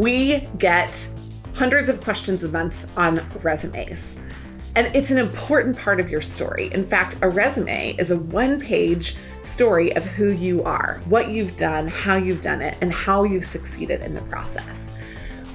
We get hundreds of questions a month on resumes. And it's an important part of your story. In fact, a resume is a one page story of who you are, what you've done, how you've done it, and how you've succeeded in the process.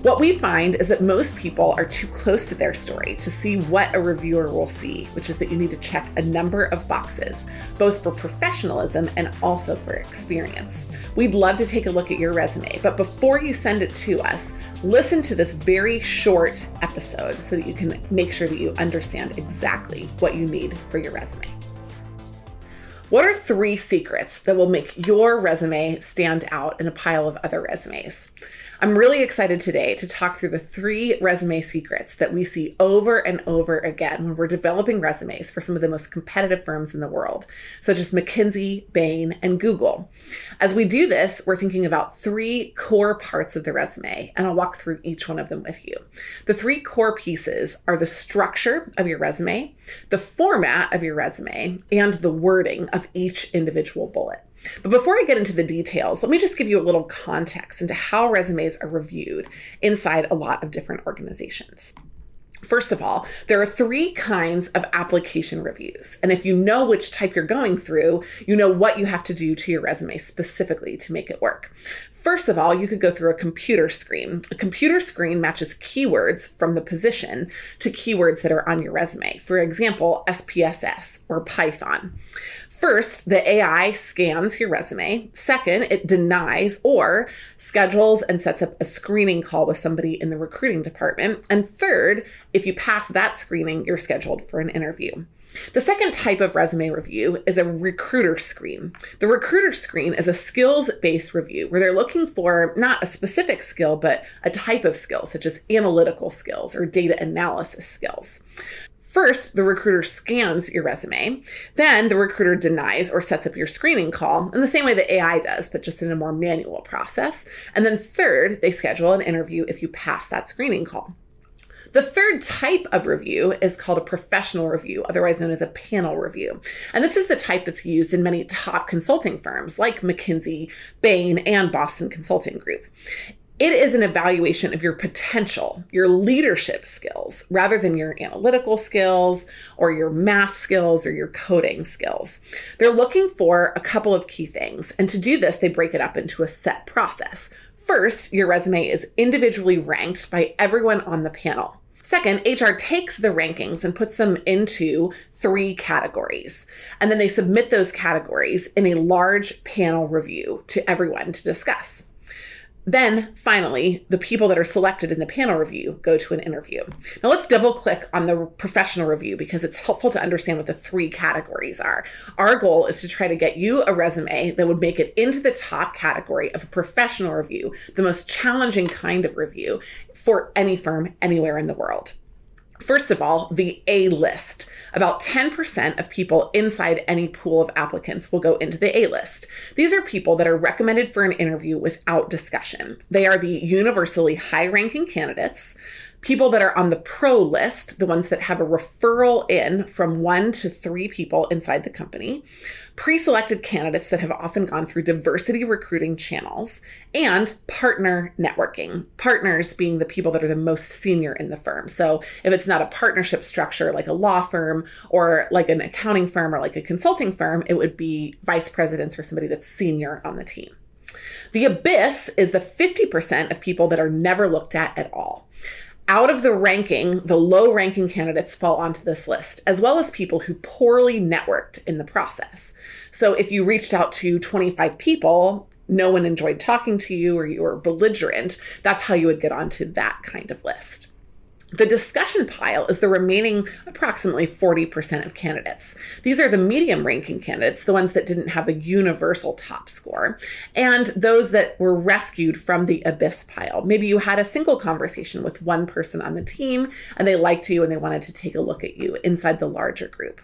What we find is that most people are too close to their story to see what a reviewer will see, which is that you need to check a number of boxes, both for professionalism and also for experience. We'd love to take a look at your resume, but before you send it to us, listen to this very short episode so that you can make sure that you understand exactly what you need for your resume. What are three secrets that will make your resume stand out in a pile of other resumes? I'm really excited today to talk through the three resume secrets that we see over and over again when we're developing resumes for some of the most competitive firms in the world, such as McKinsey, Bain, and Google. As we do this, we're thinking about three core parts of the resume, and I'll walk through each one of them with you. The three core pieces are the structure of your resume, the format of your resume, and the wording of each individual bullet. But before I get into the details, let me just give you a little context into how resumes are reviewed inside a lot of different organizations. First of all, there are three kinds of application reviews. And if you know which type you're going through, you know what you have to do to your resume specifically to make it work. First of all, you could go through a computer screen. A computer screen matches keywords from the position to keywords that are on your resume. For example, SPSS or Python. First, the AI scans your resume. Second, it denies or schedules and sets up a screening call with somebody in the recruiting department. And third, if you pass that screening, you're scheduled for an interview. The second type of resume review is a recruiter screen. The recruiter screen is a skills based review where they're looking for not a specific skill, but a type of skill, such as analytical skills or data analysis skills. First, the recruiter scans your resume. Then the recruiter denies or sets up your screening call in the same way that AI does, but just in a more manual process. And then third, they schedule an interview if you pass that screening call. The third type of review is called a professional review, otherwise known as a panel review. And this is the type that's used in many top consulting firms like McKinsey, Bain, and Boston Consulting Group. It is an evaluation of your potential, your leadership skills, rather than your analytical skills or your math skills or your coding skills. They're looking for a couple of key things. And to do this, they break it up into a set process. First, your resume is individually ranked by everyone on the panel. Second, HR takes the rankings and puts them into three categories. And then they submit those categories in a large panel review to everyone to discuss. Then finally, the people that are selected in the panel review go to an interview. Now let's double click on the professional review because it's helpful to understand what the three categories are. Our goal is to try to get you a resume that would make it into the top category of a professional review, the most challenging kind of review for any firm anywhere in the world. First of all, the A list. About 10% of people inside any pool of applicants will go into the A list. These are people that are recommended for an interview without discussion. They are the universally high ranking candidates people that are on the pro list, the ones that have a referral in from one to three people inside the company, pre selected candidates that have often gone through diversity recruiting channels, and partner networking. Partners being the people that are the most senior in the firm. So if it's not a partnership structure like a law firm or like an accounting firm or like a consulting firm, it would be vice presidents or somebody that's senior on the team. The abyss is the 50% of people that are never looked at at all out of the ranking, the low ranking candidates fall onto this list, as well as people who poorly networked in the process. So if you reached out to 25 people, no one enjoyed talking to you or you were belligerent, that's how you would get onto that kind of list. The discussion pile is the remaining approximately 40% of candidates. These are the medium ranking candidates, the ones that didn't have a universal top score, and those that were rescued from the abyss pile. Maybe you had a single conversation with one person on the team and they liked you and they wanted to take a look at you inside the larger group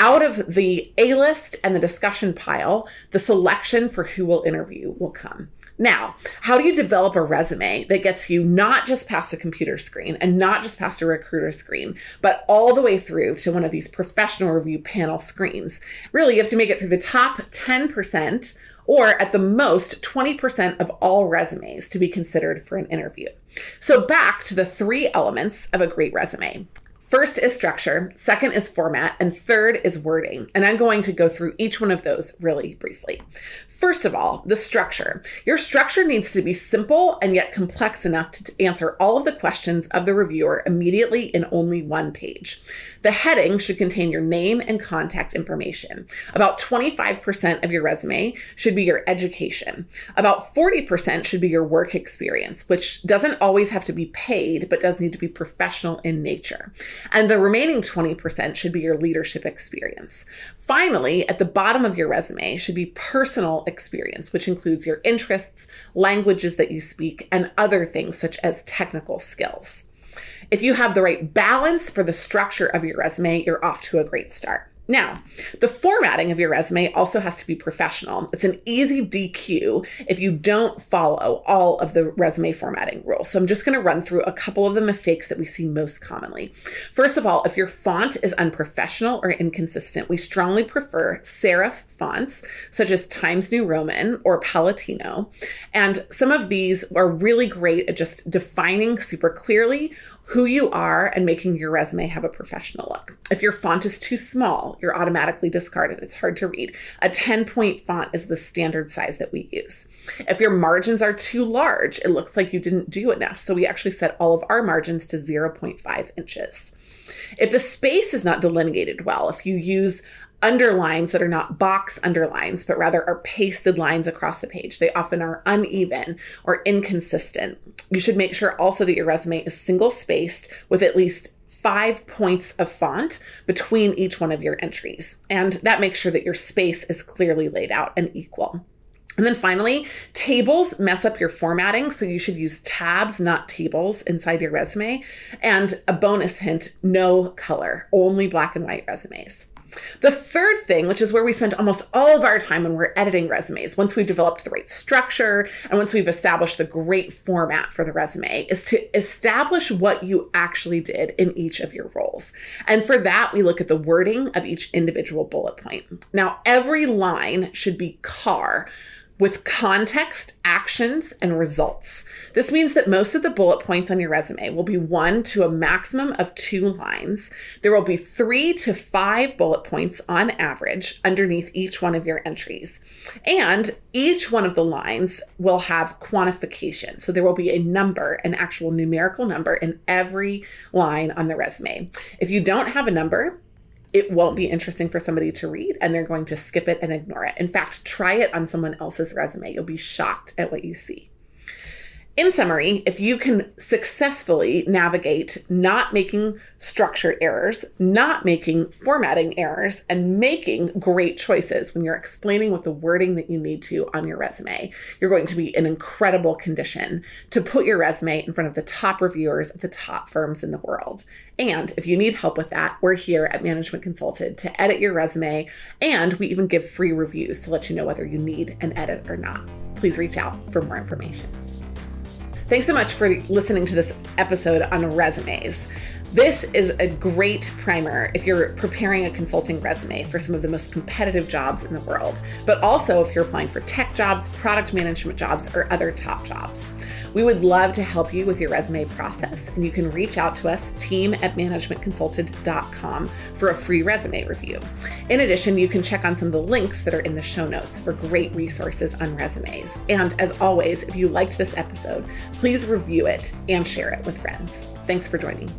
out of the A list and the discussion pile, the selection for who will interview will come. Now, how do you develop a resume that gets you not just past a computer screen and not just past a recruiter screen, but all the way through to one of these professional review panel screens? Really, you have to make it through the top 10% or at the most 20% of all resumes to be considered for an interview. So, back to the three elements of a great resume First is structure, second is format, and third is wording. And I'm going to go through each one of those really briefly. First of all, the structure. Your structure needs to be simple and yet complex enough to answer all of the questions of the reviewer immediately in only one page. The heading should contain your name and contact information. About 25% of your resume should be your education. About 40% should be your work experience, which doesn't always have to be paid, but does need to be professional in nature. And the remaining 20% should be your leadership experience. Finally, at the bottom of your resume should be personal experience, which includes your interests, languages that you speak, and other things such as technical skills. If you have the right balance for the structure of your resume, you're off to a great start. Now, the formatting of your resume also has to be professional. It's an easy DQ if you don't follow all of the resume formatting rules. So I'm just going to run through a couple of the mistakes that we see most commonly. First of all, if your font is unprofessional or inconsistent, we strongly prefer serif fonts such as Times New Roman or Palatino. And some of these are really great at just defining super clearly who you are and making your resume have a professional look. If your font is too small, you're automatically discarded. It's hard to read. A 10 point font is the standard size that we use. If your margins are too large, it looks like you didn't do enough. So we actually set all of our margins to 0.5 inches. If the space is not delineated well, if you use underlines that are not box underlines, but rather are pasted lines across the page. They often are uneven or inconsistent. You should make sure also that your resume is single spaced with at least five points of font between each one of your entries. And that makes sure that your space is clearly laid out and equal. And then finally, tables mess up your formatting. So you should use tabs, not tables inside your resume. And a bonus hint no color, only black and white resumes. The third thing, which is where we spend almost all of our time when we're editing resumes, once we've developed the right structure and once we've established the great format for the resume, is to establish what you actually did in each of your roles. And for that, we look at the wording of each individual bullet point. Now, every line should be car with context, actions, and results. This means that most of the bullet points on your resume will be one to a maximum of two lines. There will be three to five bullet points on average underneath each one of your entries. And each one of the lines will have quantification. So there will be a number, an actual numerical number in every line on the resume. If you don't have a number, it won't be interesting for somebody to read and they're going to skip it and ignore it. In fact, try it on someone else's resume. You'll be shocked at what you see. In summary, if you can successfully navigate not making structure errors, not making formatting errors, and making great choices when you're explaining with the wording that you need to on your resume, you're going to be in incredible condition to put your resume in front of the top reviewers of the top firms in the world. And if you need help with that, we're here at Management Consulted to edit your resume, and we even give free reviews to let you know whether you need an edit or not. Please reach out for more information. Thanks so much for listening to this episode on resumes. This is a great primer if you're preparing a consulting resume for some of the most competitive jobs in the world, but also if you're applying for tech jobs, product management jobs, or other top jobs. We would love to help you with your resume process, and you can reach out to us, team at managementconsulted.com, for a free resume review. In addition, you can check on some of the links that are in the show notes for great resources on resumes. And as always, if you liked this episode, please review it and share it with friends. Thanks for joining.